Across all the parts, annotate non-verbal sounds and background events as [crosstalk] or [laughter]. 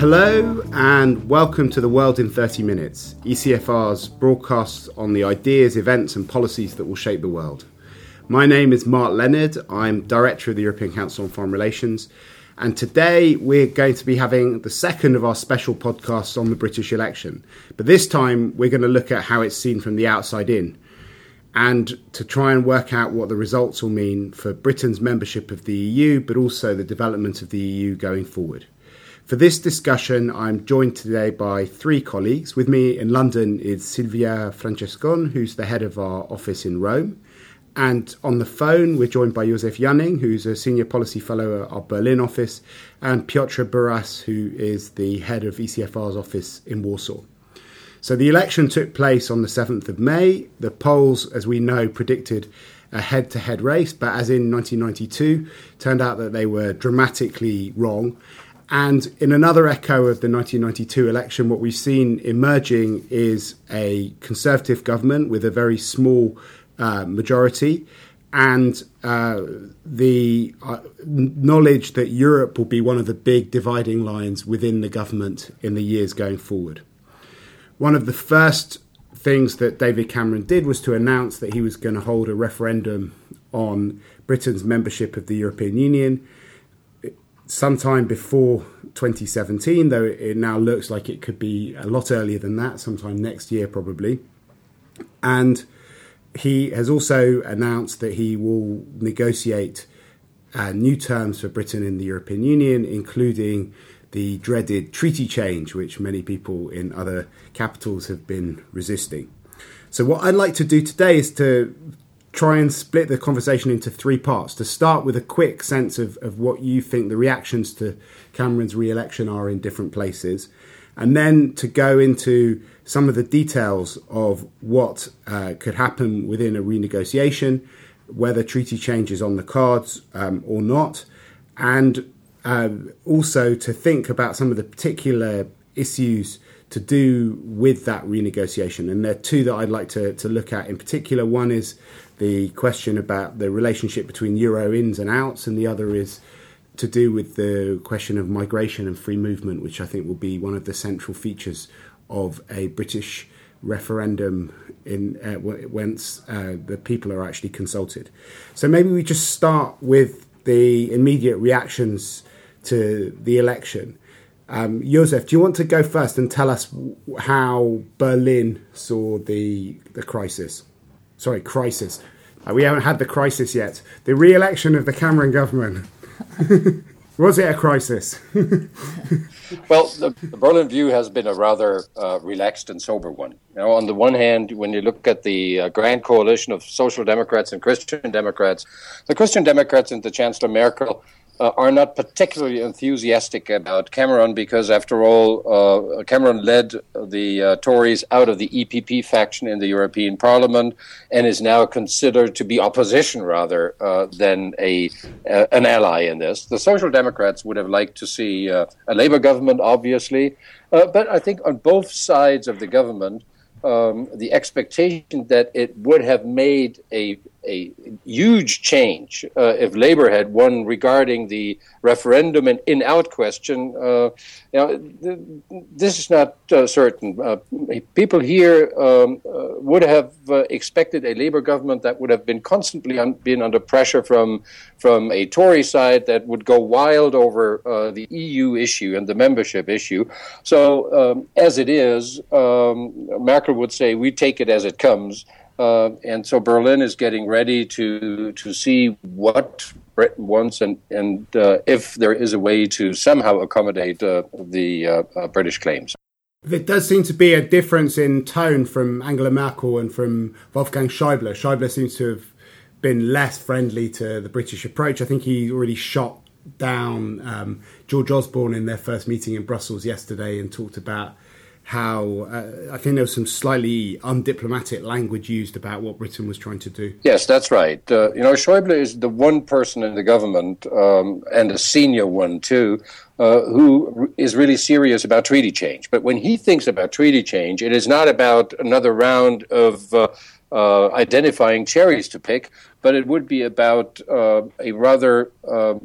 Hello and welcome to the World in 30 Minutes, ECFR's broadcast on the ideas, events, and policies that will shape the world. My name is Mark Leonard, I'm Director of the European Council on Foreign Relations, and today we're going to be having the second of our special podcasts on the British election. But this time we're going to look at how it's seen from the outside in and to try and work out what the results will mean for Britain's membership of the EU, but also the development of the EU going forward. For this discussion, I'm joined today by three colleagues. With me in London is Silvia Francescon, who's the head of our office in Rome. And on the phone, we're joined by Josef Janning, who's a senior policy fellow at our Berlin office, and Piotr Buras, who is the head of ECFR's office in Warsaw. So the election took place on the 7th of May. The polls, as we know, predicted a head to head race, but as in 1992, turned out that they were dramatically wrong. And in another echo of the 1992 election, what we've seen emerging is a conservative government with a very small uh, majority and uh, the uh, knowledge that Europe will be one of the big dividing lines within the government in the years going forward. One of the first things that David Cameron did was to announce that he was going to hold a referendum on Britain's membership of the European Union sometime before 2017, though it now looks like it could be a lot earlier than that, sometime next year probably. And he has also announced that he will negotiate uh, new terms for Britain in the European Union, including the dreaded treaty change, which many people in other capitals have been resisting. So, what I'd like to do today is to try and split the conversation into three parts. To start with a quick sense of, of what you think the reactions to Cameron's re election are in different places, and then to go into some of the details of what uh, could happen within a renegotiation, whether treaty change is on the cards um, or not, and um, also to think about some of the particular issues to do with that renegotiation. And there are two that I'd like to, to look at in particular. One is the question about the relationship between euro ins and outs, and the other is to do with the question of migration and free movement, which I think will be one of the central features of a British referendum in uh, whence uh, the people are actually consulted. So maybe we just start with the immediate reactions to the election. Um, Josef, do you want to go first and tell us how Berlin saw the the crisis? Sorry, crisis. Uh, we haven't had the crisis yet. The re-election of the Cameron government. [laughs] Was it a crisis? [laughs] well, the, the, Berlin view has been a rather uh, relaxed and sober one. Know, on the one hand, when you look at the uh, grand coalition of social democrats and Christian Democrats, the Christian Democrats and the Chancellor Merkel uh, are not particularly enthusiastic about Cameron because, after all, uh, Cameron led the uh, Tories out of the EPP faction in the European Parliament and is now considered to be opposition rather uh, than a an ally in this. The Social Democrats would have liked to see uh, a Labour government, obviously, uh, but I think on both sides of the government. Um, the expectation that it would have made a a huge change uh, if Labour had won regarding the referendum and in-out question. Uh, you know, th- this is not uh, certain. Uh, people here um, uh, would have uh, expected a Labour government that would have been constantly un- been under pressure from from a Tory side that would go wild over the EU issue and the membership issue. So um, as it is, um, Merkel would say, "We take it as it comes." Uh, and so Berlin is getting ready to to see what Britain wants and and uh, if there is a way to somehow accommodate uh, the uh, uh, British claims. There does seem to be a difference in tone from Angela Merkel and from Wolfgang Schäuble. Schäuble seems to have been less friendly to the British approach. I think he already shot down um, George Osborne in their first meeting in Brussels yesterday and talked about how uh, I think there was some slightly undiplomatic language used about what Britain was trying to do. Yes, that's right. Uh, you know, Schäuble is the one person in the government, um, and a senior one too, uh, who is really serious about treaty change. But when he thinks about treaty change, it is not about another round of uh, uh, identifying cherries to pick, but it would be about uh, a rather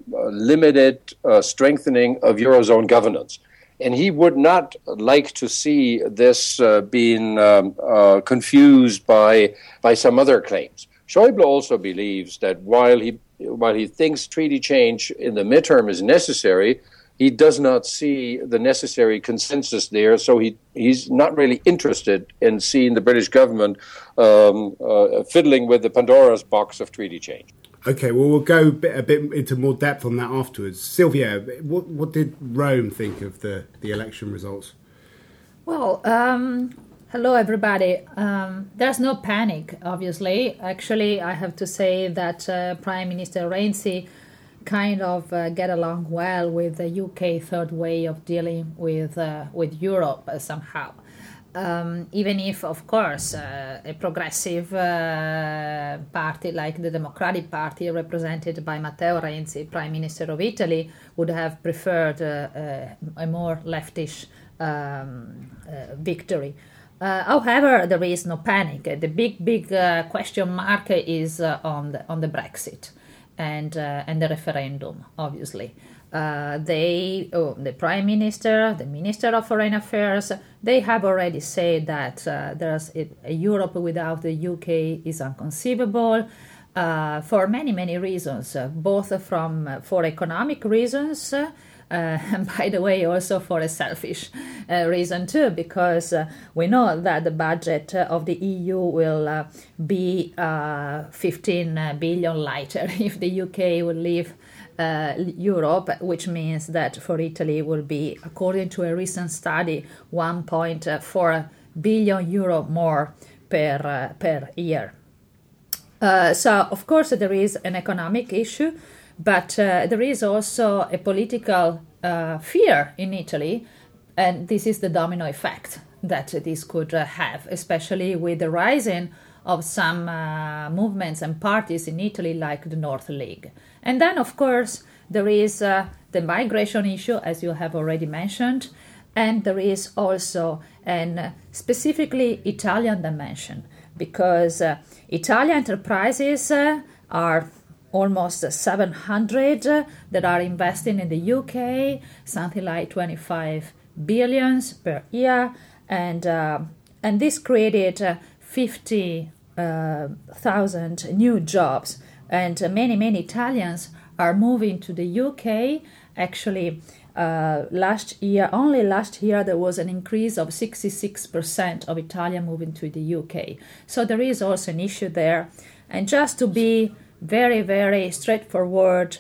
limited strengthening of Eurozone governance. And he would not like to see this uh, being um, uh, confused by by some other claims. Schäuble also believes that while he while he thinks treaty change in the midterm is necessary, he does not see the necessary consensus there. So he he's not really interested in seeing the British government um, uh, fiddling with the Pandora's box of treaty change. Okay, well, we'll go a bit, a bit, into more depth on that afterwards. Silvia, what, what did Rome think of the, the election results? Well, um, hello everybody. Um, there's no panic, obviously. Actually, I have to say that uh, Prime Minister Renzi kind of uh, get along well with the UK third way of dealing with uh, with Europe uh, somehow um, even if, of course, uh, a progressive uh, party like the Democratic Party, represented by Matteo Renzi, Prime Minister of Italy, would have preferred uh, uh a more leftish um, uh, victory. Uh, however, there is no panic. The big, big question mark is on the on the Brexit and and the referendum, obviously. Uh, they, oh, the prime minister, the minister of foreign affairs, they have already said that uh, there's a, a, Europe without the UK is inconceivable. Uh, for many many reasons, uh, both from uh, for economic reasons, and [laughs] by the way, also for a selfish reason too, because we know that the budget of the EU will be 15 billion lighter [laughs] if the UK will leave uh, Europe, which means that for Italy will be, according to a recent study, 1.4 billion euro more per uh, per year. Uh, so of course there is an economic issue, but uh, there is also a political uh, fear in Italy, and this is the domino effect that this could uh, have, especially with the rising of some movements and parties in Italy, like the North League. And then, of course, there is uh, the migration issue, as you have already mentioned, and there is also an uh, specifically Italian dimension because uh, Italian enterprises uh, are almost 700 uh, that are investing in the UK, something like 25 billions per year, and uh, and this created 50,000 new jobs and many many Italians are moving to the UK. Actually, uh, last year, only last year, there was an increase of 66% of Italian moving to the UK. So there is also an issue there. And just to be very, very straightforward,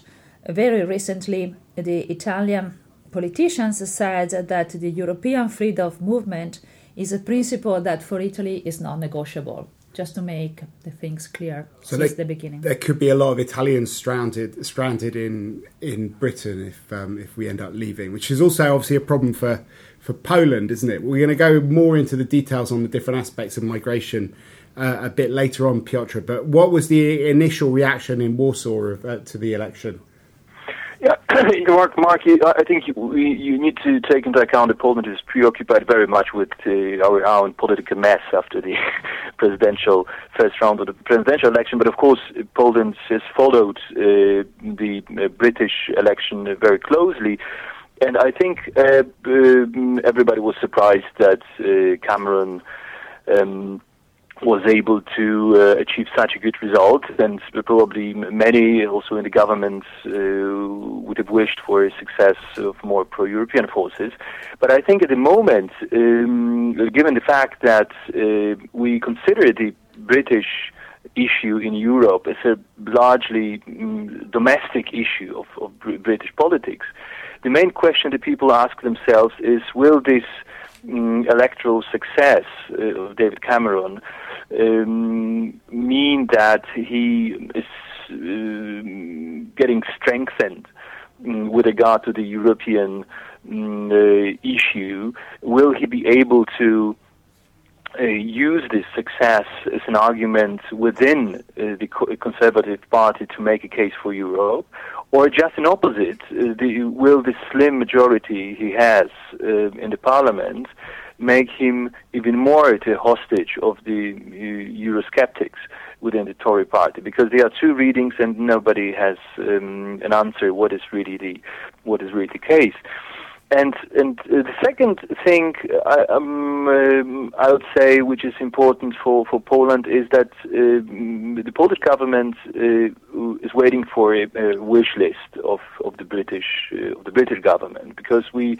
very recently, the Italian politicians said that the European freedom of movement is a principle that for Italy is non negotiable just to make the things clear so since there, the beginning. There could be a lot of Italians stranded stranded in in Britain if um, if we end up leaving, which is also obviously a problem for for Poland, isn't it? We're going to go more into the details on the different aspects of migration uh, a bit later on, Piotr. But what was the initial reaction in Warsaw of, uh, to the election? Yeah, [clears throat] Mark, Mark, I think you, you need to take into account that Poland is preoccupied very much with uh, our own political mess after the [laughs] presidential first round of the presidential election. But of course, Poland has followed uh, the uh, British election very closely. And I think uh, um, everybody was surprised that uh, Cameron um, was able to uh, achieve such a good result, and probably many also in the government uh, would have wished for a success of more pro-European forces. But I think at the moment, um, given the fact that uh, we consider the British issue in Europe as a largely um, domestic issue of, of British politics, the main question that people ask themselves is: Will this um, electoral success uh, of David Cameron um, mean that he is uh, getting strengthened um, with regard to the European um, uh, issue? Will he be able to uh, use this success as an argument within uh, the co- Conservative Party to make a case for Europe, or just an opposite? Uh, the, will the slim majority he has uh, in the Parliament make him even more a hostage of the Eurosceptics within the Tory party because there are two readings and nobody has um, an answer what is really the what is really the case. And and uh, the second thing I, um, um, I would say, which is important for, for Poland, is that uh, the Polish government uh, is waiting for a, a, wish list of, of the British uh, of the British government. Because we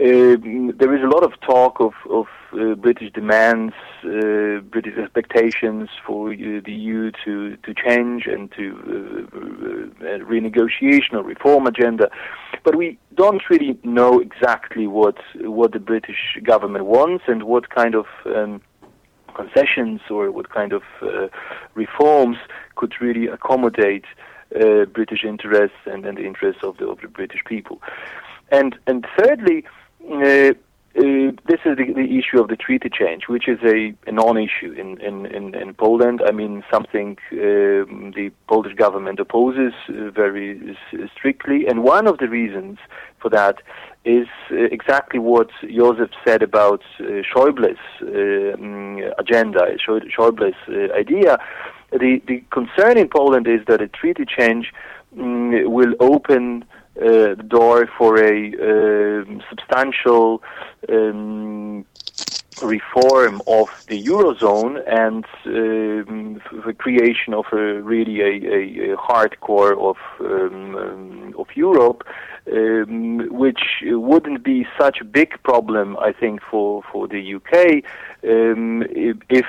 there is a lot of talk of, of uh, British demands, uh, British expectations for uh, the EU to, to change and to uh, uh, renegotiation or reform agenda, but we don't really know exactly what what the British government wants and what kind of um, concessions or what kind of uh, reforms could really accommodate British interests and, and the interests of the of the British people. And and thirdly, uh, uh, this is the, the, issue of the treaty change, which is a, a non-issue in, in, in, in, Poland. I mean, something um, the Polish government opposes uh, very strictly, and one of the reasons for that is exactly what Josef said about Schäuble's um, agenda, Schäuble's idea. The, the concern in Poland is that a treaty change um, will open uh, the door for a um, substantial um, reform of the eurozone and um, the creation of a really a, a, a hardcore of um, um, of Europe, um, which wouldn't be such a big problem, I think, for for the UK um, if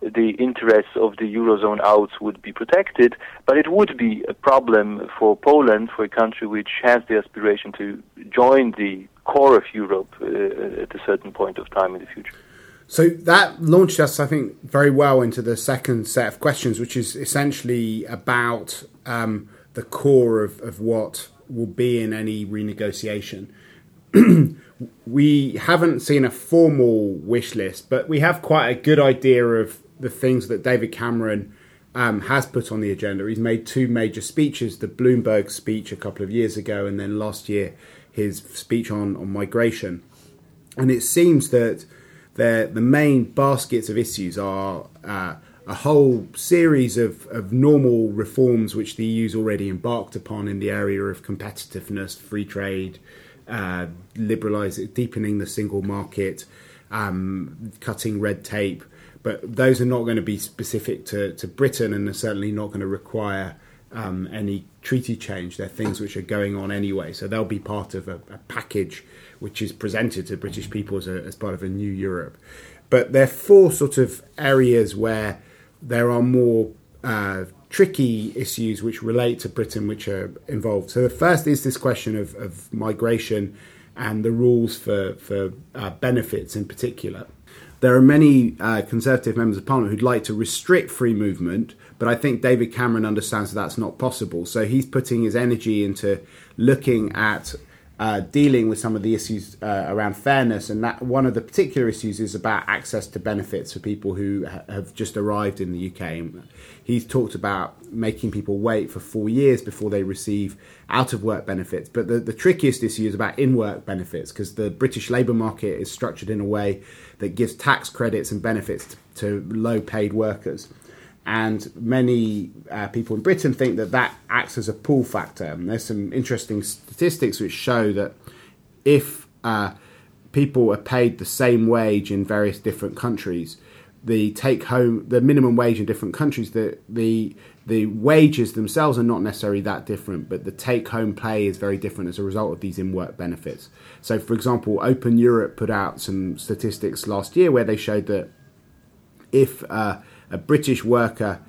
the interests of the eurozone outs would be protected, but it would be a problem for Poland, for a country which has the aspiration to join the core of Europe uh, at a certain point of time in the future. So that launched us, I think, very well into the second set of questions, which is essentially about um, the core of, of what will be in any renegotiation. [clears throat] we haven't seen a formal wish list, but we have quite a good idea of the things that David Cameron um, has put on the agenda. He's made two major speeches: the Bloomberg speech a couple of years ago, and then last year his speech on, on migration. And it seems that the the main baskets of issues are uh, a whole series of, of normal reforms which the EU's already embarked upon in the area of competitiveness, free trade, uh, liberalising, deepening the single market, um, cutting red tape but those are not going to be specific to, to Britain and are certainly not going to require um, any treaty change. They're things which are going on anyway, so they'll be part of a, a package which is presented to British people as, a, as part of a new Europe. But there are four sort of areas where there are more uh, tricky issues which relate to Britain which are involved. So the first is this question of, of migration and the rules for, for uh, benefits in particular there are many uh, Conservative members of Parliament who'd like to restrict free movement, but I think David Cameron understands that that's not possible. So he's putting his energy into looking at uh, dealing with some of the issues uh, around fairness, and that one of the particular issues is about access to benefits for people who ha- have just arrived in the UK. He's talked about making people wait for four years before they receive out of work benefits, but the, the trickiest issue is about in work benefits because the British labour market is structured in a way that gives tax credits and benefits to, to low paid workers. And many uh, people in Britain think that that acts as a pull factor. And there's some interesting statistics which show that if uh, people are paid the same wage in various different countries, the take home, the minimum wage in different countries, the the the wages themselves are not necessarily that different, but the take home pay is very different as a result of these in work benefits. So, for example, Open Europe put out some statistics last year where they showed that if uh, a British worker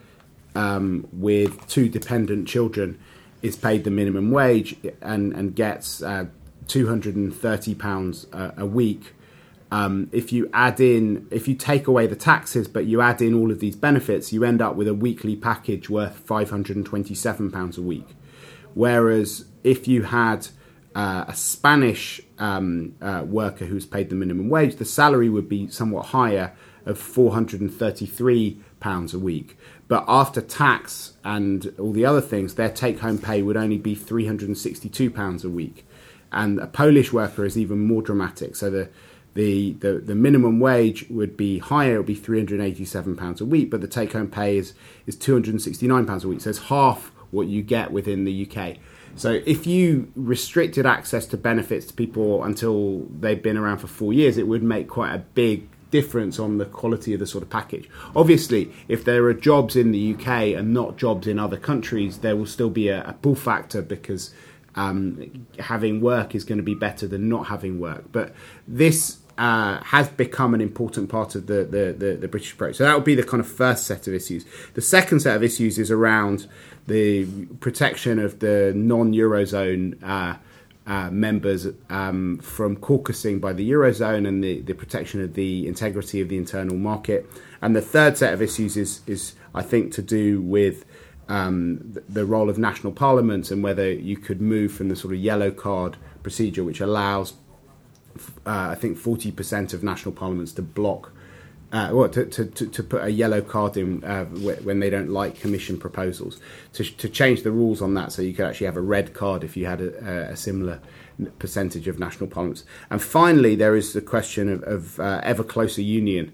um, with two dependent children is paid the minimum wage and, and gets uh, £230 a, a week, um, if you add in, if you take away the taxes, but you add in all of these benefits, you end up with a weekly package worth £527 a week. Whereas if you had uh, a Spanish um, uh, worker who's paid the minimum wage, the salary would be somewhat higher of £433 a week. But after tax and all the other things, their take home pay would only be £362 a week. And a Polish worker is even more dramatic. So the the, the, the minimum wage would be higher, it would be £387 a week, but the take home pay is, is £269 a week. So it's half what you get within the UK. So if you restricted access to benefits to people until they've been around for four years, it would make quite a big difference on the quality of the sort of package. Obviously, if there are jobs in the UK and not jobs in other countries, there will still be a, a pull factor because um, having work is going to be better than not having work. But this uh, has become an important part of the, the, the, the, British approach. So that would be the kind of first set of issues. The second set of issues is around the protection of the non Eurozone uh, uh, members um, from caucusing by the Eurozone and the, the protection of the integrity of the internal market. And the third set of issues is, is I think, to do with um, the role of national parliaments and whether you could move from the sort of yellow card procedure, which allows, uh, I think, 40% of national parliaments to block. Uh, well, to, to, to, put a yellow card in uh, when they don't like commission proposals, to, to change the rules on that so you could actually have a red card if you had a, a similar percentage of national parliaments. And finally, there is the question of, of uh, ever closer union,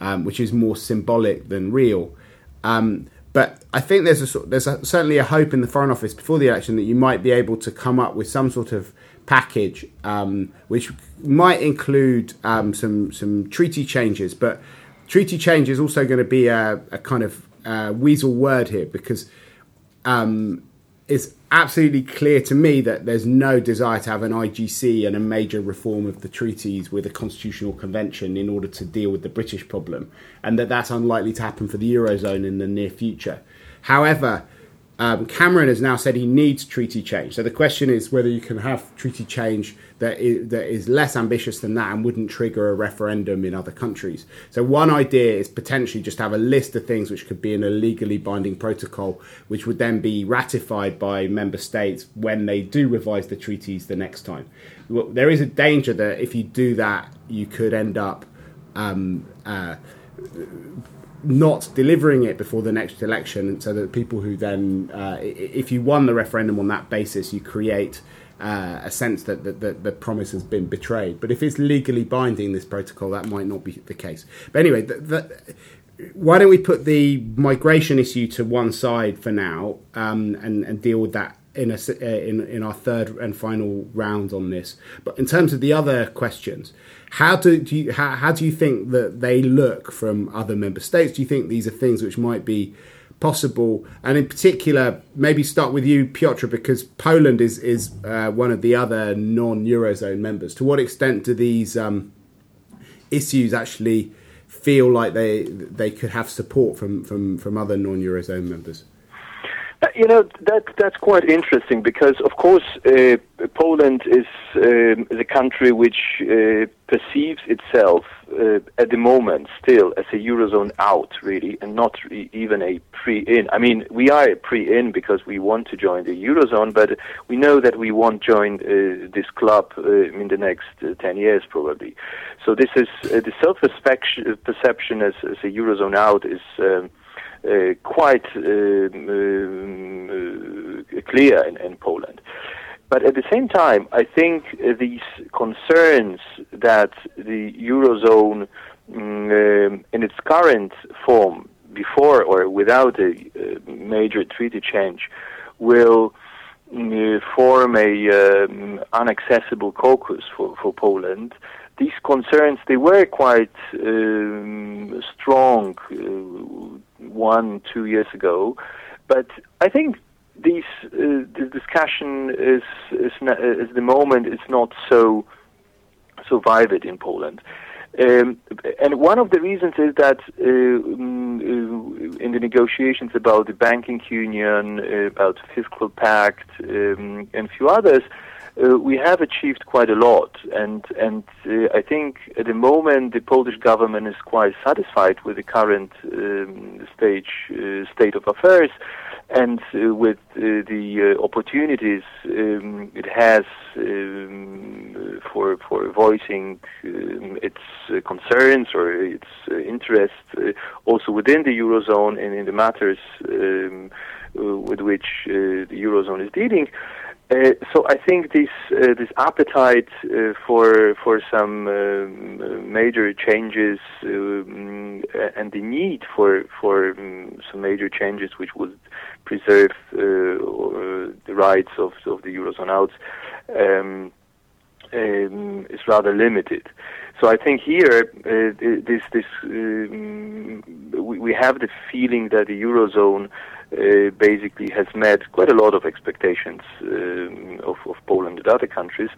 um, which is more symbolic than real. Um, but I think there's a there's a, certainly a hope in the Foreign Office before the election that you might be able to come up with some sort of package um, which might include um, some some treaty changes. But treaty change is also going to be a, a kind of uh, weasel word here because um, it's absolutely clear to me that there's no desire to have an IGC and a major reform of the treaties with a constitutional convention in order to deal with the British problem, and that that's unlikely to happen for the Eurozone in the near future. However, um, Cameron has now said he needs treaty change. So the question is whether you can have treaty change that is, that is less ambitious than that and wouldn't trigger a referendum in other countries. So one idea is potentially just have a list of things which could be in a legally binding protocol, which would then be ratified by member states when they do revise the treaties the next time. Well, there is a danger that if you do that, you could end up. Um, uh, not delivering it before the next election, and so that people who then, uh, if you won the referendum on that basis, you create uh, a sense that the, the, the, promise has been betrayed. But if it's legally binding, this protocol, that might not be the case. But anyway, the, the, why don't we put the migration issue to one side for now um, and, and deal with that in, a, uh, in, in our third and final round on this. But in terms of the other questions, how do, do you how, how do you think that they look from other member states? Do you think these are things which might be possible? And in particular, maybe start with you, Piotr, because Poland is is uh, one of the other non eurozone members. To what extent do these um, issues actually feel like they they could have support from from from other non eurozone members? Uh, you know that that's quite interesting because, of course, uh, Poland is um, the country which uh, perceives itself uh, at the moment still as a eurozone out, really, and not re- even a pre-in. I mean, we are a pre-in because we want to join the eurozone, but we know that we won't join uh, this club uh, in the next ten years, probably. So this is the self-perception as, as a eurozone out is. Um, uh, quite um, uh, clear in, in, Poland. But at the same time, I think uh, these concerns that the eurozone, um, in its current form, before or without a major treaty change, will uh, form a um, unaccessible caucus for, for Poland. These concerns they were quite um, strong uh, one, two years ago. But I think these, uh, this discussion is, is, is the moment is not so so vivid in Poland. Um, and one of the reasons is that uh, mm, uh, in the negotiations about the banking union, uh, about fiscal pact, um, and a few others, uh, we have achieved quite a lot, and and uh, I think at the moment the Polish government is quite satisfied with the current um, stage uh, state of affairs, and uh, with uh, the uh, opportunities um, it has um, for for voicing um, its concerns or its interests also within the eurozone and in the matters um, with which the eurozone is dealing. Uh, so I think this uh, this appetite uh, for for some um, major changes um, and the need for for um, some major changes which would preserve uh, the rights of of the eurozone out um, um, is rather limited. So I think here uh, this this um, we, we have the feeling that the eurozone uh, basically has met quite a lot of expectations um, of, of, Poland and other countries.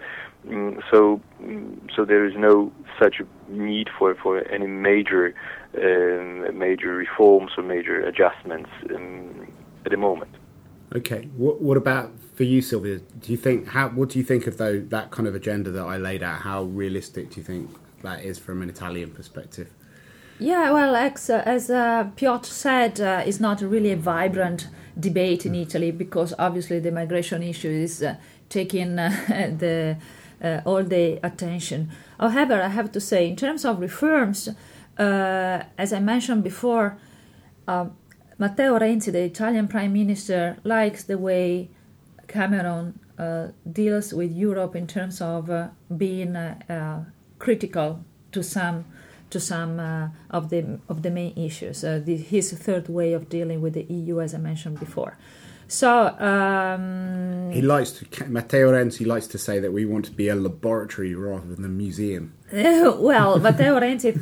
Um, so, mm, so there is no such need for, for any major um, major reforms or major adjustments um, at the moment. Okay. What, what about for you, Silvia? Do you think how? What do you think of though that kind of agenda that I laid out? How realistic do you think that is from an Italian perspective? Yeah, well, as, uh, as uh, Piotr said, uh, it's not really a vibrant debate in Italy because obviously the migration issue is uh, taking uh, [laughs] the uh, all the attention. However, I have to say, in terms of reforms, as I mentioned before, um, Matteo Renzi, the Italian Prime Minister, likes the way Cameron deals with Europe in terms of being critical to some to some uh, of the of the main issues. Uh, the, his third way of dealing with the EU, as I mentioned before. So um, he likes to Matteo Renzi likes to say that we want to be a laboratory rather than a museum. [laughs] well, Matteo Renzi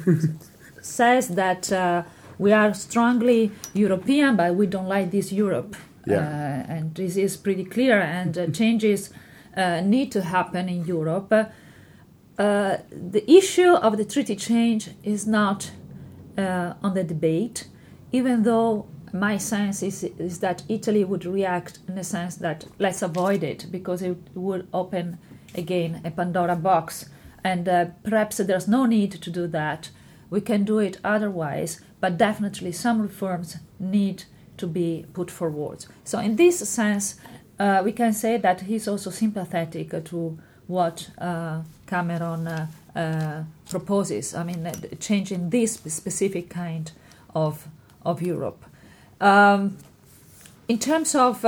says that uh, we are strongly European, but we don't like this Europe. Yeah. Uh, and this is pretty clear. And uh, changes uh, need to happen in Europe uh, the issue of the treaty change is not uh, on the debate, even though my sense is, is that Italy would react in the sense that let's avoid it because it would open again a Pandora box. And uh, perhaps there's no need to do that. We can do it otherwise, but definitely some reforms need to be put forward. So, in this sense, uh, we can say that he's also sympathetic to what uh, Cameron uh, uh, proposes. I mean, changing this specific kind of of Europe. Um, in terms of,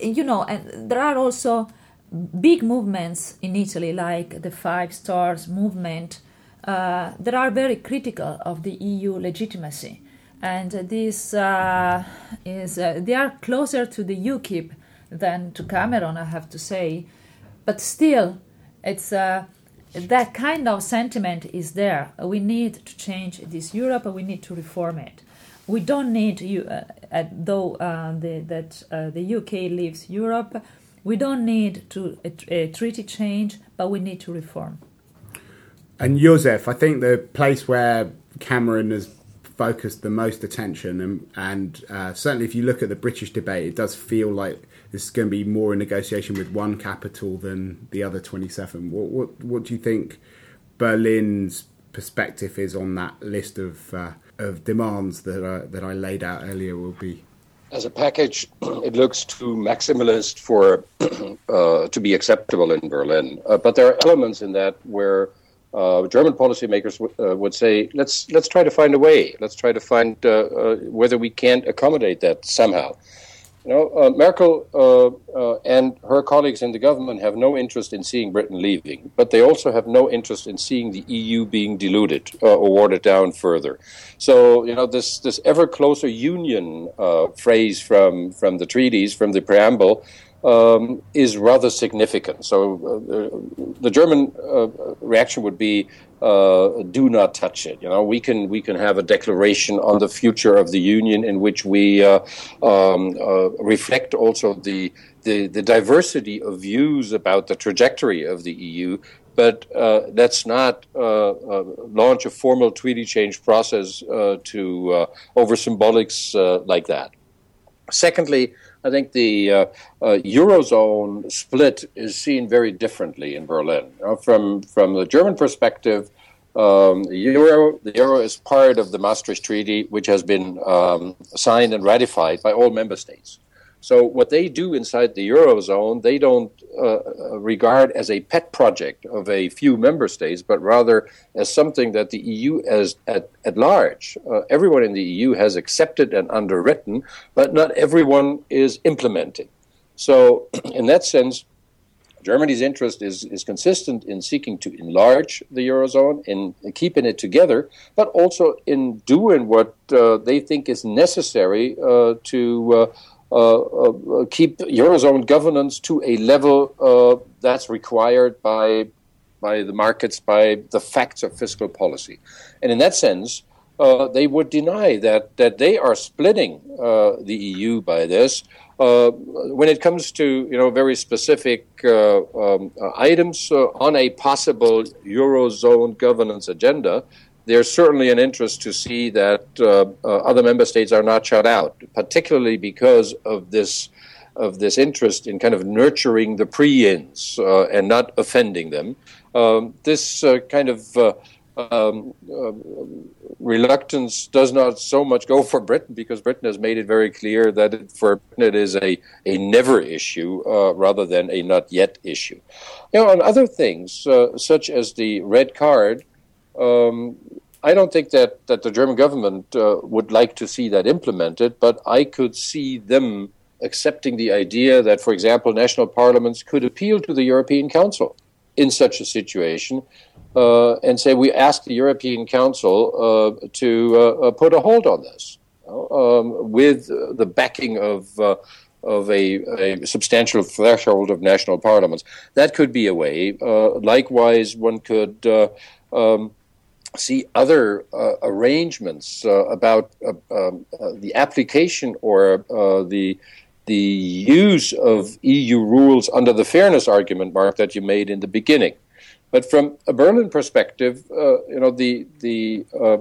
you know, and there are also big movements in Italy, like the Five Stars movement, uh, that are very critical of the EU legitimacy. And uh, this uh, is, they are closer to the UKIP than to Cameron, I have to say but still, it's uh, that kind of sentiment is there. We need to change this Europe. We need to reform it. We don't need you, uh, though uh, the, that uh, the UK leaves Europe. We don't need to a, treaty change, but we need to reform. And Josef, I think the place where Cameron has focused the most attention, and, and uh, certainly if you look at the British debate, it does feel like this is going to be more a negotiation with one capital than the other 27. What what what do you think Berlin's perspective is on that list of uh, of demands that I, that I laid out earlier will be? As a package, [clears throat] it looks too maximalist for [clears throat] uh, to be acceptable in Berlin. Uh, but there are elements in that where uh, German policymakers w- uh, would say, let's let's try to find a way. Let's try to find uh, whether we can't accommodate that somehow. You know, uh, Merkel uh, uh, and her colleagues in the government have no interest in seeing Britain leaving, but they also have no interest in seeing the EU being diluted uh, or watered down further. So, you know, this this ever closer union uh, phrase from from the treaties, from the preamble, um, is rather significant. So uh, the German uh, reaction would be, uh, "Do not touch it." You know, we can we can have a declaration on the future of the union in which we uh, um, uh, reflect also the, the, the diversity of views about the trajectory of the EU. But uh, let's not launch a formal treaty change process to over symbolics like that. Secondly, I think the uh, uh, eurozone split is seen very differently in Berlin. You know, from from the German perspective, um, the euro the euro is part of the Maastricht Treaty, which has been um, signed and ratified by all member states. So what they do inside the eurozone, they don't uh, uh, regard as a pet project of a few member states, but rather as something that the EU as at, at large, uh, everyone in the EU has accepted and underwritten, but not everyone is implementing. So, [clears throat] in that sense, Germany's interest is, is consistent in seeking to enlarge the Eurozone, in, in keeping it together, but also in doing what uh, they think is necessary uh, to uh keep Eurozone governance to a level uh, that's required by, by the markets, by the facts of fiscal policy. And in that sense, they would deny that, that they are splitting the EU by this. Uh, when it comes to you know very specific uh, um, uh, items uh, on a possible eurozone governance agenda, there's certainly an interest to see that uh, other member states are not shut out, particularly because of this of this interest in kind of nurturing the pre-ins and not offending them. Um, this kind of um, uh, reluctance does not so much go for Britain because Britain has made it very clear that it, for Britain it is a, a never issue uh, rather than a not yet issue. You know, on other things, uh, such as the red card, um, I don't think that, that the German government uh, would like to see that implemented, but I could see them accepting the idea that, for example, national parliaments could appeal to the European Council in such a situation uh, and say we ask the European Council uh, to uh, uh put a hold on this um, with the backing of uh, of a, a, substantial threshold of national parliaments. That could be a way. Likewise, one could. Um, see other arrangements about um, the application or the the use of EU rules under the fairness argument, Mark, that you made in the beginning. But from a Berlin perspective, uh, you know, the the uh,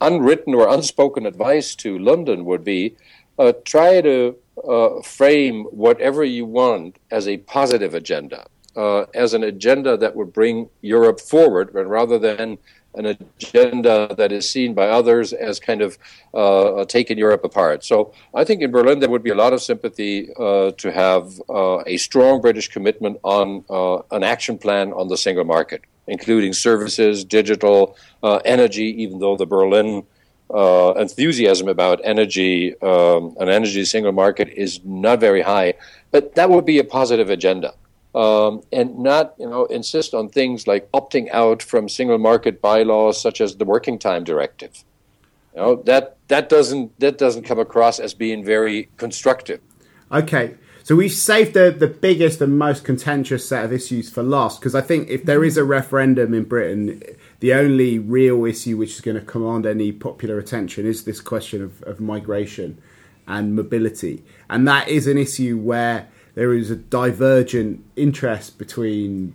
unwritten or unspoken advice to London would be uh, try to uh, frame whatever you want as a positive agenda, uh, as an agenda that would bring Europe forward, rather than an agenda that is seen by others as kind of uh, taking Europe apart. So I think in Berlin there would be a lot of sympathy uh, to have uh, a strong British commitment on uh, an action plan on the single market, including services, digital, uh, energy, even though the Berlin uh, enthusiasm about energy, um, an energy single market is not very high. But that would be a positive agenda um, and not you know insist on things like opting out from single market bylaws such as the working time directive. You know that that doesn't that doesn't come across as being very constructive. Okay. So we've saved the, the biggest and most contentious set of issues for last because I think if there is a referendum in Britain, the only real issue which is going to command any popular attention is this question of, of migration and mobility. And that is an issue where there is a divergent interest between,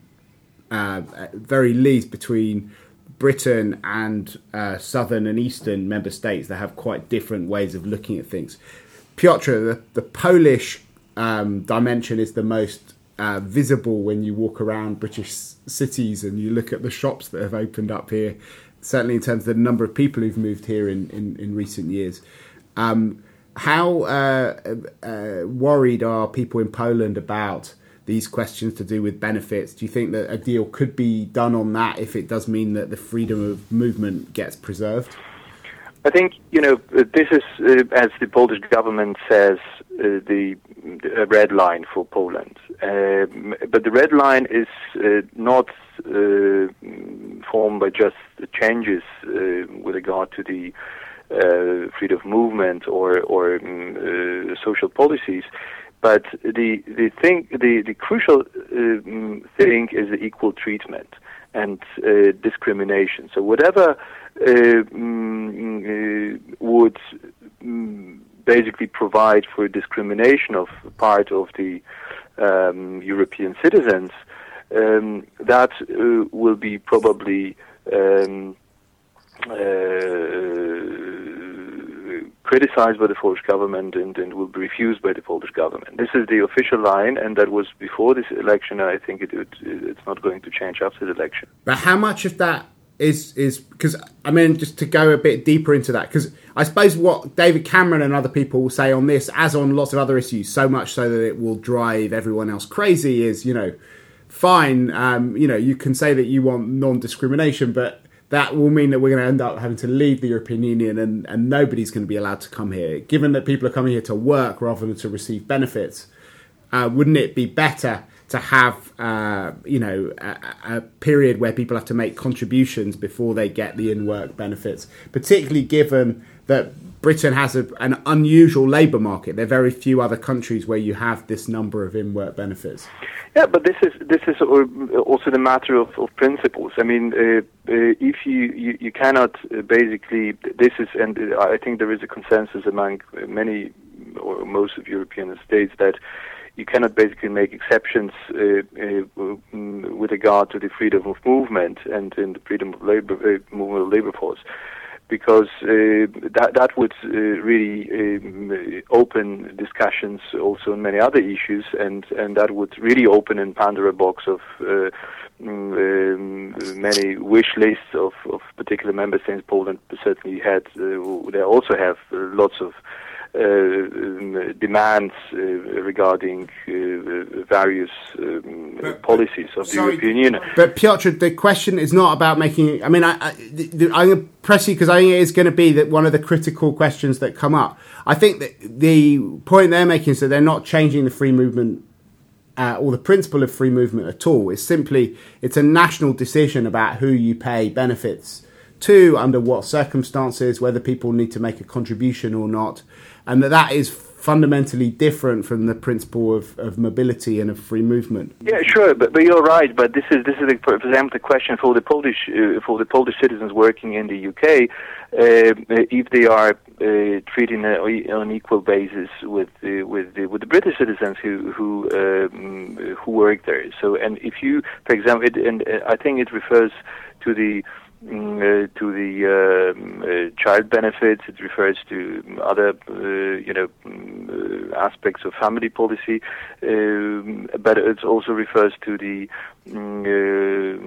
uh, very least, between Britain and uh, southern and eastern member states that have quite different ways of looking at things. Piotr, the, the Polish um, dimension is the most uh, visible when you walk around British cities and you look at the shops that have opened up here, certainly in terms of the number of people who've moved here in, in, in recent years. Um, how uh, uh, worried are people in Poland about these questions to do with benefits? Do you think that a deal could be done on that if it does mean that the freedom of movement gets preserved? I think you know this is, uh, as the Polish government says, uh, the, the red line for Poland. Um, but the red line is uh, not uh, formed by just changes with regard to the uh, freedom of movement or or um, social policies. But the the thing the the crucial um, thing is the equal treatment and uh, discrimination. So whatever um, would um, basically provide for discrimination of part of the um, European citizens, um, that uh, will be probably um, uh, criticized by the Polish government and, and will be refused by the Polish government. This is the official line, and that was before this election. And I think it, it, it's not going to change after the election. But how much of that is is because I mean just to go a bit deeper into that because I suppose what David Cameron and other people will say on this, as on lots of other issues, so much so that it will drive everyone else crazy, is you know, fine, um, you know, you can say that you want non-discrimination, but that will mean that we're going to end up having to leave the European Union and, and nobody's going to be allowed to come here. Given that people are coming here to work rather than to receive benefits, uh, wouldn't it be better to have uh, you know a, a, period where people have to make contributions before they get the in-work benefits, particularly given that Britain has a, an unusual labour market. There are very few other countries where you have this number of in-work benefits. Yeah, but this is this is also the matter of, of principles. I mean, uh, uh, if you, you, you cannot uh, basically this is, and I think there is a consensus among many or most of European states that you cannot basically make exceptions uh, uh, with regard to the freedom of movement and in the freedom of labor uh, movement of labor force because uh, that that would uh, really um, open discussions also on many other issues, and and that would really open and Pandora box of uh, mm, um, many wish lists of, of particular member states. Poland certainly had. They also have lots of uh, um, demands uh, regarding uh, various um, but, policies of the European Union. But Piotr, the question is not about making. I mean, I, I, I'm going to press you because I think it is going to be that one of the critical questions that come up. I think that the point they're making is that they're not changing the free movement uh, or the principle of free movement at all. It's simply it's a national decision about who you pay benefits to, under what circumstances, whether people need to make a contribution or not and that that is fundamentally different from the principle of, of mobility and of free movement. Yeah, sure, but, but you're right. But this is this is, for example, the question for the Polish uh, for the Polish citizens working in the UK, uh, if they are uh, treated on an equal basis with uh, with the, with the British citizens who who um, who work there. So, and if you, for example, it, and uh, I think it refers to the uh, to the um, uh, child benefits. It refers to other, uh, you know, mm, uh, aspects of family policy, um, but it also refers to the, mm, uh,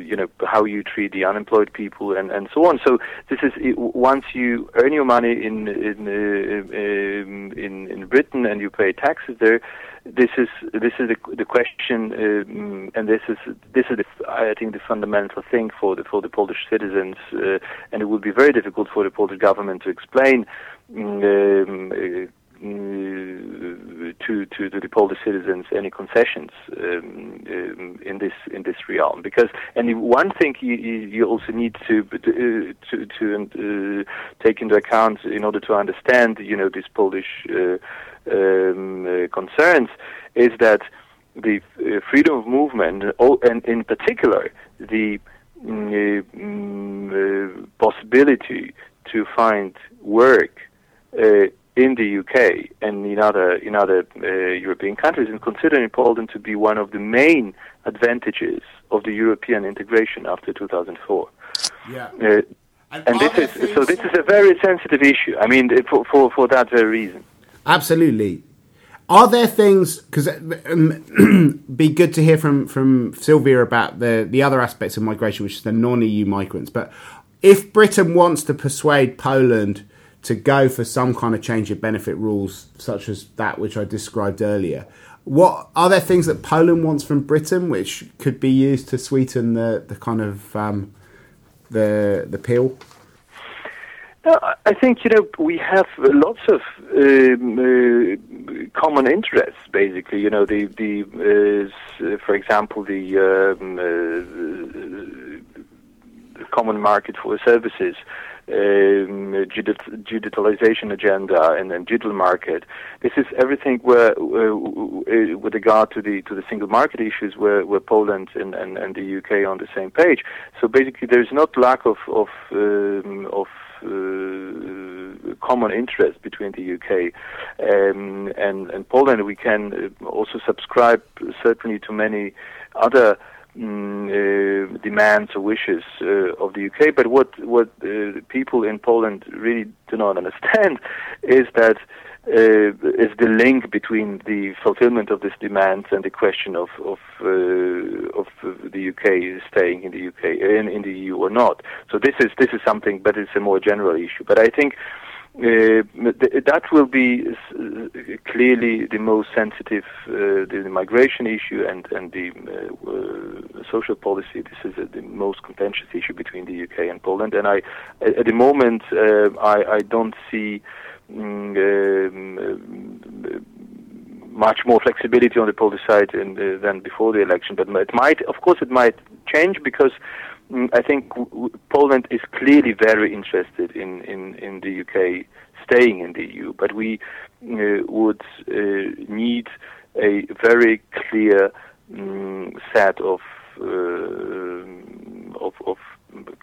you know, how you treat the unemployed people and, and so on. So this is once you earn your money in in uh, um, in, in Britain and you pay taxes there this is this is the, the question, um, and this is this is the, I think the fundamental thing for the for the Polish citizens, uh, and it would be very difficult for the Polish government to explain. Um, uh, to, to, to the Polish citizens any concessions um, um, in this in this realm. Because and one thing you, you also need to to to uh, take into account in order to understand you know this Polish uh, um, uh, concerns is that the uh, freedom of movement, oh, and in particular the mm, uh, mm, possibility to find work in the UK and in other in other uh, European countries, and considering Poland to be one of the main advantages of the European integration after 2004. Yeah. Uh, and, and this is so. This is a very sensitive issue. I mean, for for, for that very reason. Absolutely. Are there things because um, [clears throat] be good to hear from from Silvia about the the other aspects of migration, which is the non-EU migrants. But if Britain wants to persuade Poland to go for some kind of change of benefit rules, such as that which I described earlier, what are there things that Poland wants from Britain which could be used to sweeten the the kind of um, the the pill? I think you know we have lots of um, uh, common interests. Basically, you know the the uh, for example the, um, uh, the common market for services. Um, digitalization agenda and then digital market. This is everything where, uh, with regard to the to the single market issues, where, where Poland and, and, and the UK are on the same page. So basically, there is not lack of of um, of uh, common interest between the UK um, and, and Poland. We can uh, also subscribe certainly to many other mm, uh, demands or wishes uh, of the UK. But what what uh, people in Poland really do not understand [laughs] is that uh, is the link between the fulfillment of these demands and the question of of uh, of the UK staying in the UK in, in the EU or not. So this is this is something, but it's a more general issue. But I think. Uh, th- that will be uh, clearly the most sensitive, uh, the, the, migration issue and and the uh, uh, social policy. This is the most contentious issue between the UK and Poland. And I, at the moment, I, I don't see Mm, um, much more flexibility on the Polish side in, than before the election. But it might, of course, it might change because mm, I think w- Poland is clearly very interested in, in, in the UK staying in the EU. But we uh, would uh, need a very clear um, set of, uh, of of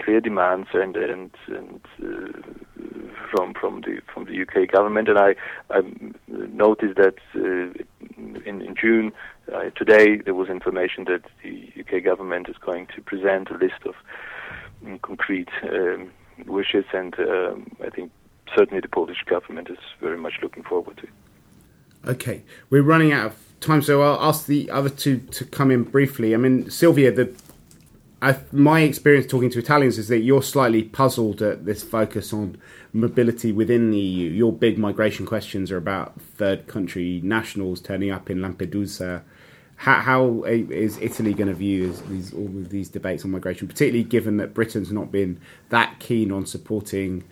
clear demands and and and uh, from from the from the UK government. And I I noticed that uh, in in June uh, today there was information that the UK government is going to present a list of concrete um, wishes, and um, I think certainly the Polish government is very much looking forward to. Okay, we're running out of time, so I'll ask the other two to come in briefly. I mean, Silvia, the I, my experience talking to Italians is that you're slightly puzzled at this focus on mobility within the EU. Your big migration questions are about third country nationals turning up in Lampedusa. How, how is Italy going to view these, all of these debates on migration, particularly given that Britain's not been that keen on supporting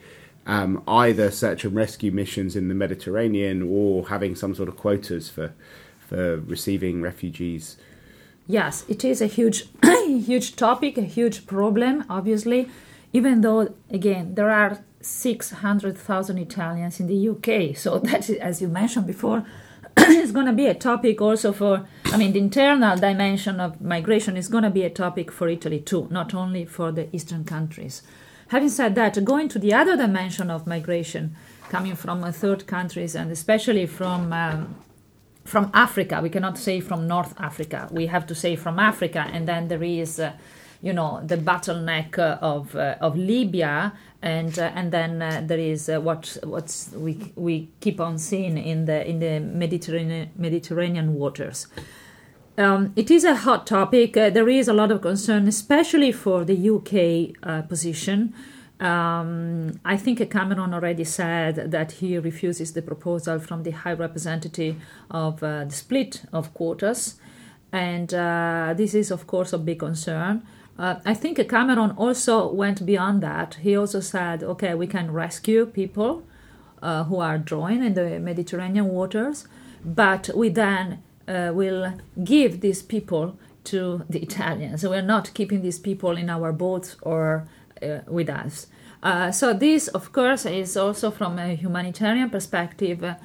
um, either search and rescue missions in the Mediterranean or having some sort of quotas for for receiving refugees? Yes, it is a huge, [coughs] huge topic, a huge problem, obviously, even though, again, there are 600,000 Italians in the UK. So, [laughs] that, as you mentioned before, [coughs] is going to be a topic also for, I mean, the internal dimension of migration is going to be a topic for Italy too, not only for the eastern countries. Having said that, going to the other dimension of migration, coming from third countries and especially from um, from Africa. We cannot say from North Africa. We have to say from Africa, and then there is, uh, you know, the bottleneck uh, of uh, of Libya, and uh, and then uh, there is uh, what what's we we keep on seeing in the in the Mediterranean Mediterranean waters. Um, it is a hot topic. there is a lot of concern, especially for the UK position. Um, I think Cameron already said that he refuses the proposal from the High Representative of uh, the split of quotas, and uh, this is, of course, a big concern. Uh, I think Cameron also went beyond that. He also said, okay, we can rescue people uh, who are drawing in the Mediterranean waters, but we then uh, will give these people to the Italians. So we're not keeping these people in our boats or with us. Uh, so this, of course, is also from a humanitarian perspective uh,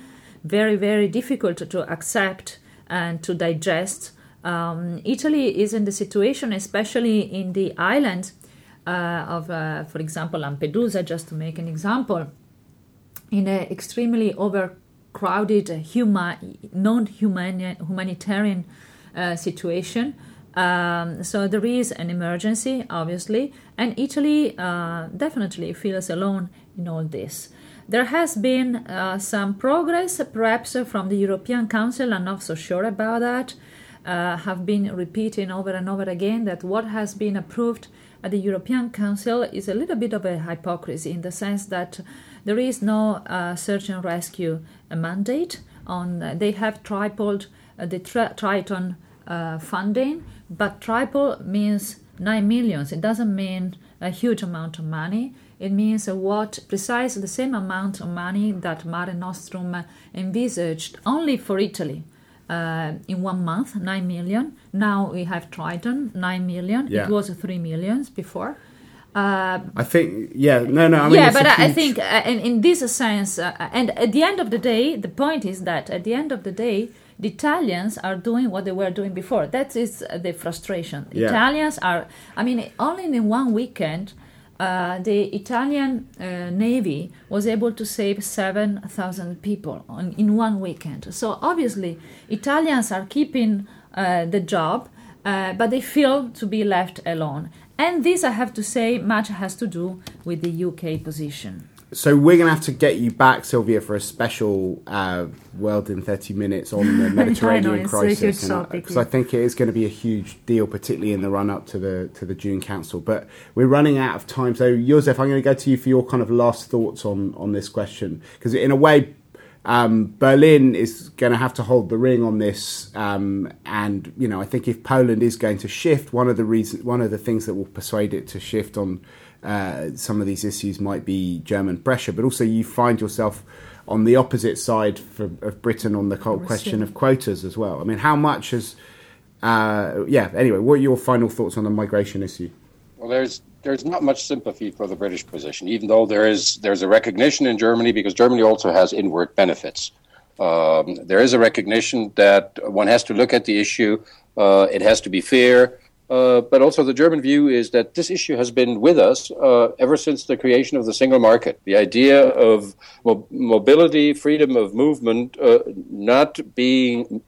very, very difficult to accept and to digest. Um, Italy is in the situation, especially in the island uh, of, uh, for example, Lampedusa, just to make an example, in an extremely overcrowded, huma- non-humanitarian uh, situation. Um, so there is an emergency, obviously, and Italy uh, definitely feels alone in all this. There has been uh, some progress, perhaps from the European Council. I'm not so sure about that. Uh, have been repeating over and over again that what has been approved at the European Council is a little bit of a hypocrisy in the sense that there is no uh, search and rescue mandate. On they have tripled uh, the tri- Triton uh, funding, but triple means 9 millions. It doesn't mean a huge amount of money. It means what precisely the same amount of money that Mare Nostrum envisaged only for Italy. Uh, in one month, 9 million. Now we have Triton, 9 million. Yeah. It was 3 millions before. Uh, I think, yeah, no, no. I mean, yeah, but I think uh, in, in this sense, uh, and at the end of the day, the point is that at the end of the day, the Italians are doing what they were doing before. That is the frustration. Yeah. Italians are, I mean, only in one weekend, uh, the Italian uh, Navy was able to save 7,000 people on, in one weekend. So obviously, Italians are keeping uh, the job, uh, but they feel to be left alone. And this, I have to say, much has to do with the UK position. So we're going to have to get you back, Silvia, for a special uh, World in 30 Minutes on the [laughs] Mediterranean know, crisis. Because I, I, think it is going to be a huge deal, particularly in the run-up to the to the June Council. But we're running out of time. So, Josef, I'm going to go to you for your kind of last thoughts on, on this question. Because in a way, um, Berlin is going to have to hold the ring on this, um, and you know I think if Poland is going to shift, one of the reasons, one of the things that will persuade it to shift on uh, some of these issues might be German pressure, but also you find yourself on the opposite side for, of Britain on the question of quotas as well. I mean, how much has uh, yeah. Anyway, what are your final thoughts on the migration issue? Well, there's there's not much sympathy for the British position, even though there is there's a recognition in Germany because Germany also has inward benefits. Um, there is a recognition that one has to look at the issue. Uh, it has to be fair. Uh, but also, the German view is that this issue has been with us uh, ever since the creation of the single market. The idea of mo- mobility, freedom of movement, uh, not being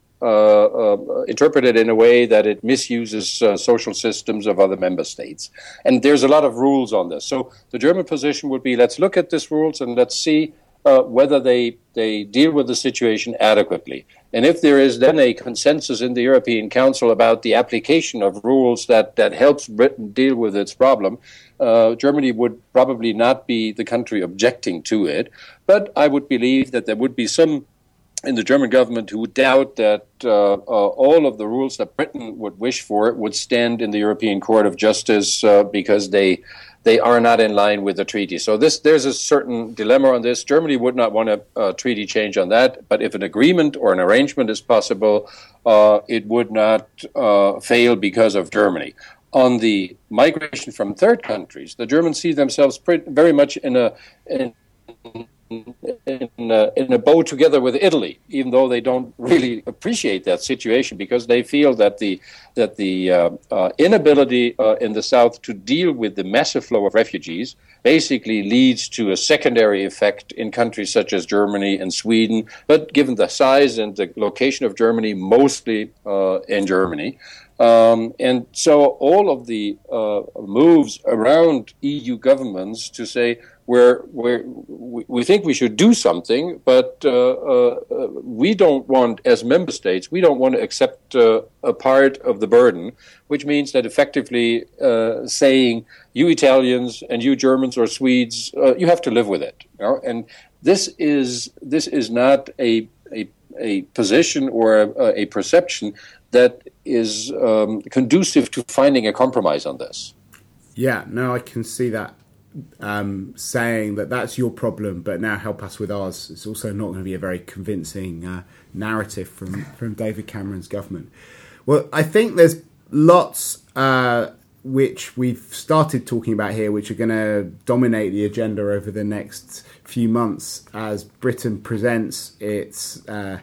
interpreted in a way that it misuses uh, social systems of other member states. And there's a lot of rules on this. So the German position would be let's look at these rules and let's see uh, whether they, they deal with the situation adequately. And if there is then a consensus in the European Council about the application of rules that, that helps Britain deal with its problem, uh, Germany would probably not be the country objecting to it. But I would believe that there would be some in the German government who doubt that uh, uh, all of the rules that Britain would wish for would stand in the European Court of Justice uh, because they they are not in line with the treaty. So this there's a certain dilemma on this. Germany would not want a, a treaty change on that, but if an agreement or an arrangement is possible, uh, it would not uh, fail because of Germany. On the migration from third countries, the Germans see themselves pretty, very much in a in, in a, in a boat together with Italy, even though they don't really appreciate that situation because they feel that the that the uh, uh, inability uh, in the south to deal with the massive flow of refugees basically leads to a secondary effect in countries such as Germany and Sweden. But given the size and the location of Germany, mostly uh, in Germany. Um, and so all of the uh, moves around EU governments to say, where we think we should do something, but uh, uh, we don't want, as member states, we don't want to accept uh, a part of the burden, which means that effectively uh, saying you Italians and you Germans or Swedes, uh, you have to live with it. You know? And this is this is not a a, a position or a, a perception that is um, conducive to finding a compromise on this. Yeah, no, I can see that um, saying that that's your problem, but now help us with ours. It's also not going to be a very convincing uh, narrative from, from David Cameron's government. Well, I think there's lots uh, which we've started talking about here, which are going to dominate the agenda over the next few months as Britain presents its uh,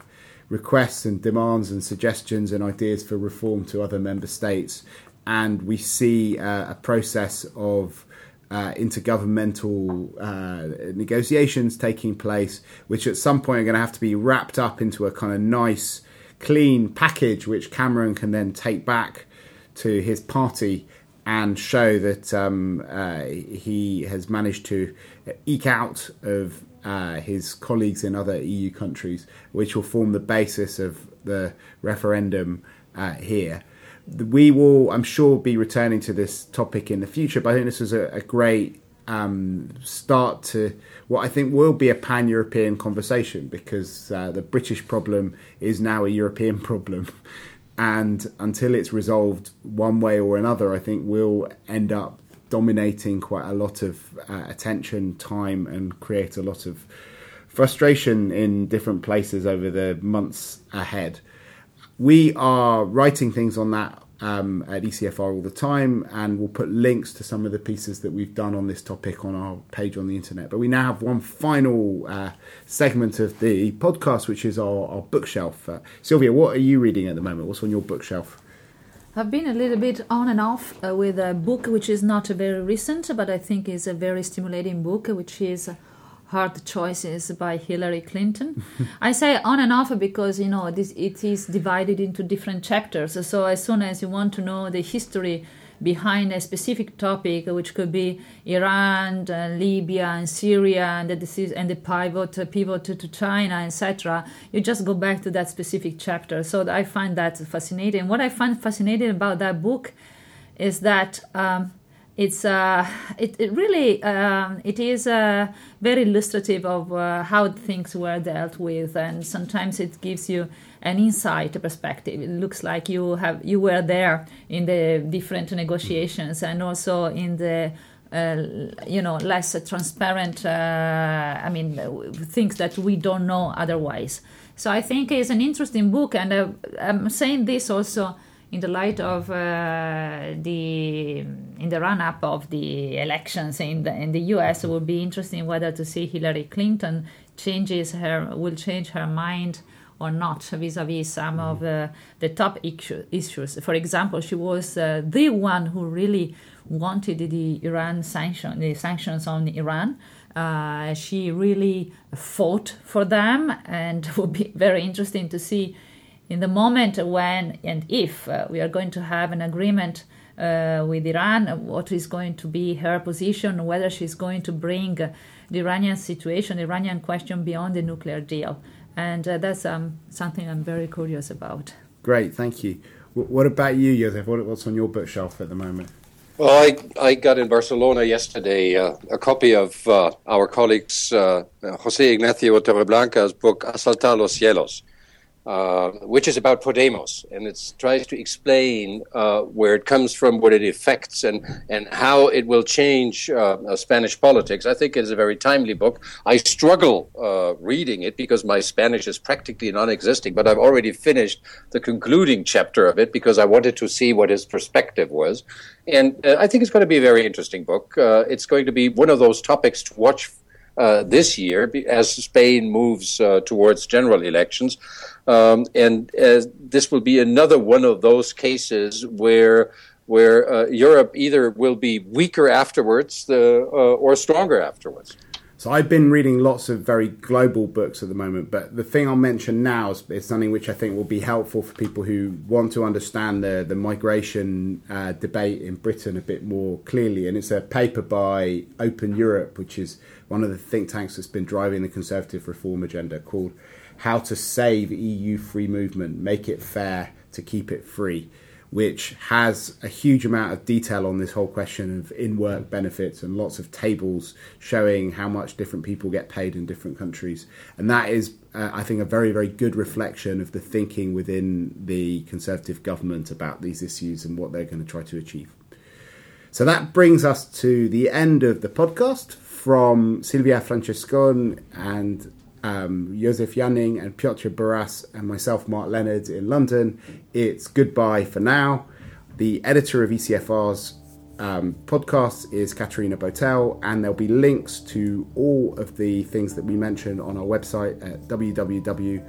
requests and demands and suggestions and ideas for reform to other member states. And we see uh, a process of uh, intergovernmental uh, negotiations taking place, which at some point are going to have to be wrapped up into a kind of nice, clean package, which Cameron can then take back to his party and show that um, uh, he has managed to eke out of uh, his colleagues in other EU countries, which will form the basis of the referendum uh, here we will, I'm sure, be returning to this topic in the future. But I think this was a, a great um, start to what I think will be a pan European conversation because uh, the British problem is now a European [laughs] problem. And until it's resolved one way or another, I think we'll end up dominating quite a lot of uh, attention, time, and create a lot of frustration in different places over the months ahead we are writing things on that um, at ECFR all the time, and we'll put links to some of the pieces that we've done on this topic on our page on the internet. But we now have one final uh, segment of the podcast, which is our, our bookshelf. Uh, Silvia, what are you reading at the moment? What's on your bookshelf? I've been a little bit on and off uh, with a book which is not very recent, but I think is a very stimulating book, which is hard choices by Hillary Clinton. [laughs] I say on and off because you know this it is divided into different chapters. So as soon as you want to know the history behind a specific topic, which could be Iran, uh, Libya, and Syria, and the and the pivot uh, pivot to, to China, etc. You just go back to that specific chapter. So I find that fascinating. What I find fascinating about that book is that. Um, it's uh, it, it really um, it is uh, very illustrative of uh, how things were dealt with and sometimes it gives you an insight perspective it looks like you have you were there in the different negotiations and also in the uh, you know, less transparent. Uh, I mean, things that we don't know otherwise. So I think it's an interesting book, and uh, I'm saying this also in the light of uh, the in the run up of the elections in the in the U.S. It would be interesting whether to see Hillary Clinton changes her will change her mind or not vis-a-vis some of uh, the top issue, issues. For example, she was uh, the one who really wanted the Iran sanction, the sanctions on Iran. Uh, she really fought for them, and it [laughs] would be very interesting to see in the moment when and if uh, we are going to have an agreement uh, with Iran, what is going to be her position, whether she's going to bring the Iranian situation, the Iranian question beyond the nuclear deal. And uh, that's um, something I'm very curious about. Great, thank you. W- what about you, Josef? What, what's on your bookshelf at the moment? Well, I, I got in Barcelona yesterday uh, a copy of uh, our colleagues uh, Jose Ignacio Torreblanca's book Asaltar los Cielos, uh, which is about Podemos, and it tries to explain uh, where it comes from, what it affects, and, and how it will change uh, uh Spanish politics. I think it's a very timely book. I struggle uh, reading it because my Spanish is practically non-existing, but I've already finished the concluding chapter of it because I wanted to see what his perspective was, and I think it's going to be a very interesting book. it's going to be one of those topics to watch uh, this year as Spain moves uh, towards general elections. Um, and this will be another one of those cases where where uh, Europe either will be weaker afterwards the, uh, or stronger afterwards. So I've been reading lots of very global books at the moment, but the thing I'll mention now is, is something which I think will be helpful for people who want to understand the the migration uh, debate in Britain a bit more clearly. And it's a paper by Open Europe, which is one of the think tanks that's been driving the conservative reform agenda, called "How to Save EU Free Movement: Make It Fair to Keep It Free." Which has a huge amount of detail on this whole question of in work benefits and lots of tables showing how much different people get paid in different countries. And that is, uh, I think, a very, very good reflection of the thinking within the Conservative government about these issues and what they're going to try to achieve. So that brings us to the end of the podcast from Silvia Francescon and um, Josef Janning and Piotr Buras and myself, Mark Leonard, in London. It's goodbye for now. The editor of ECFR's um, podcast is Katerina Botel, and there'll be links to all of the things that we mentioned on our website at www.ecfr.eu.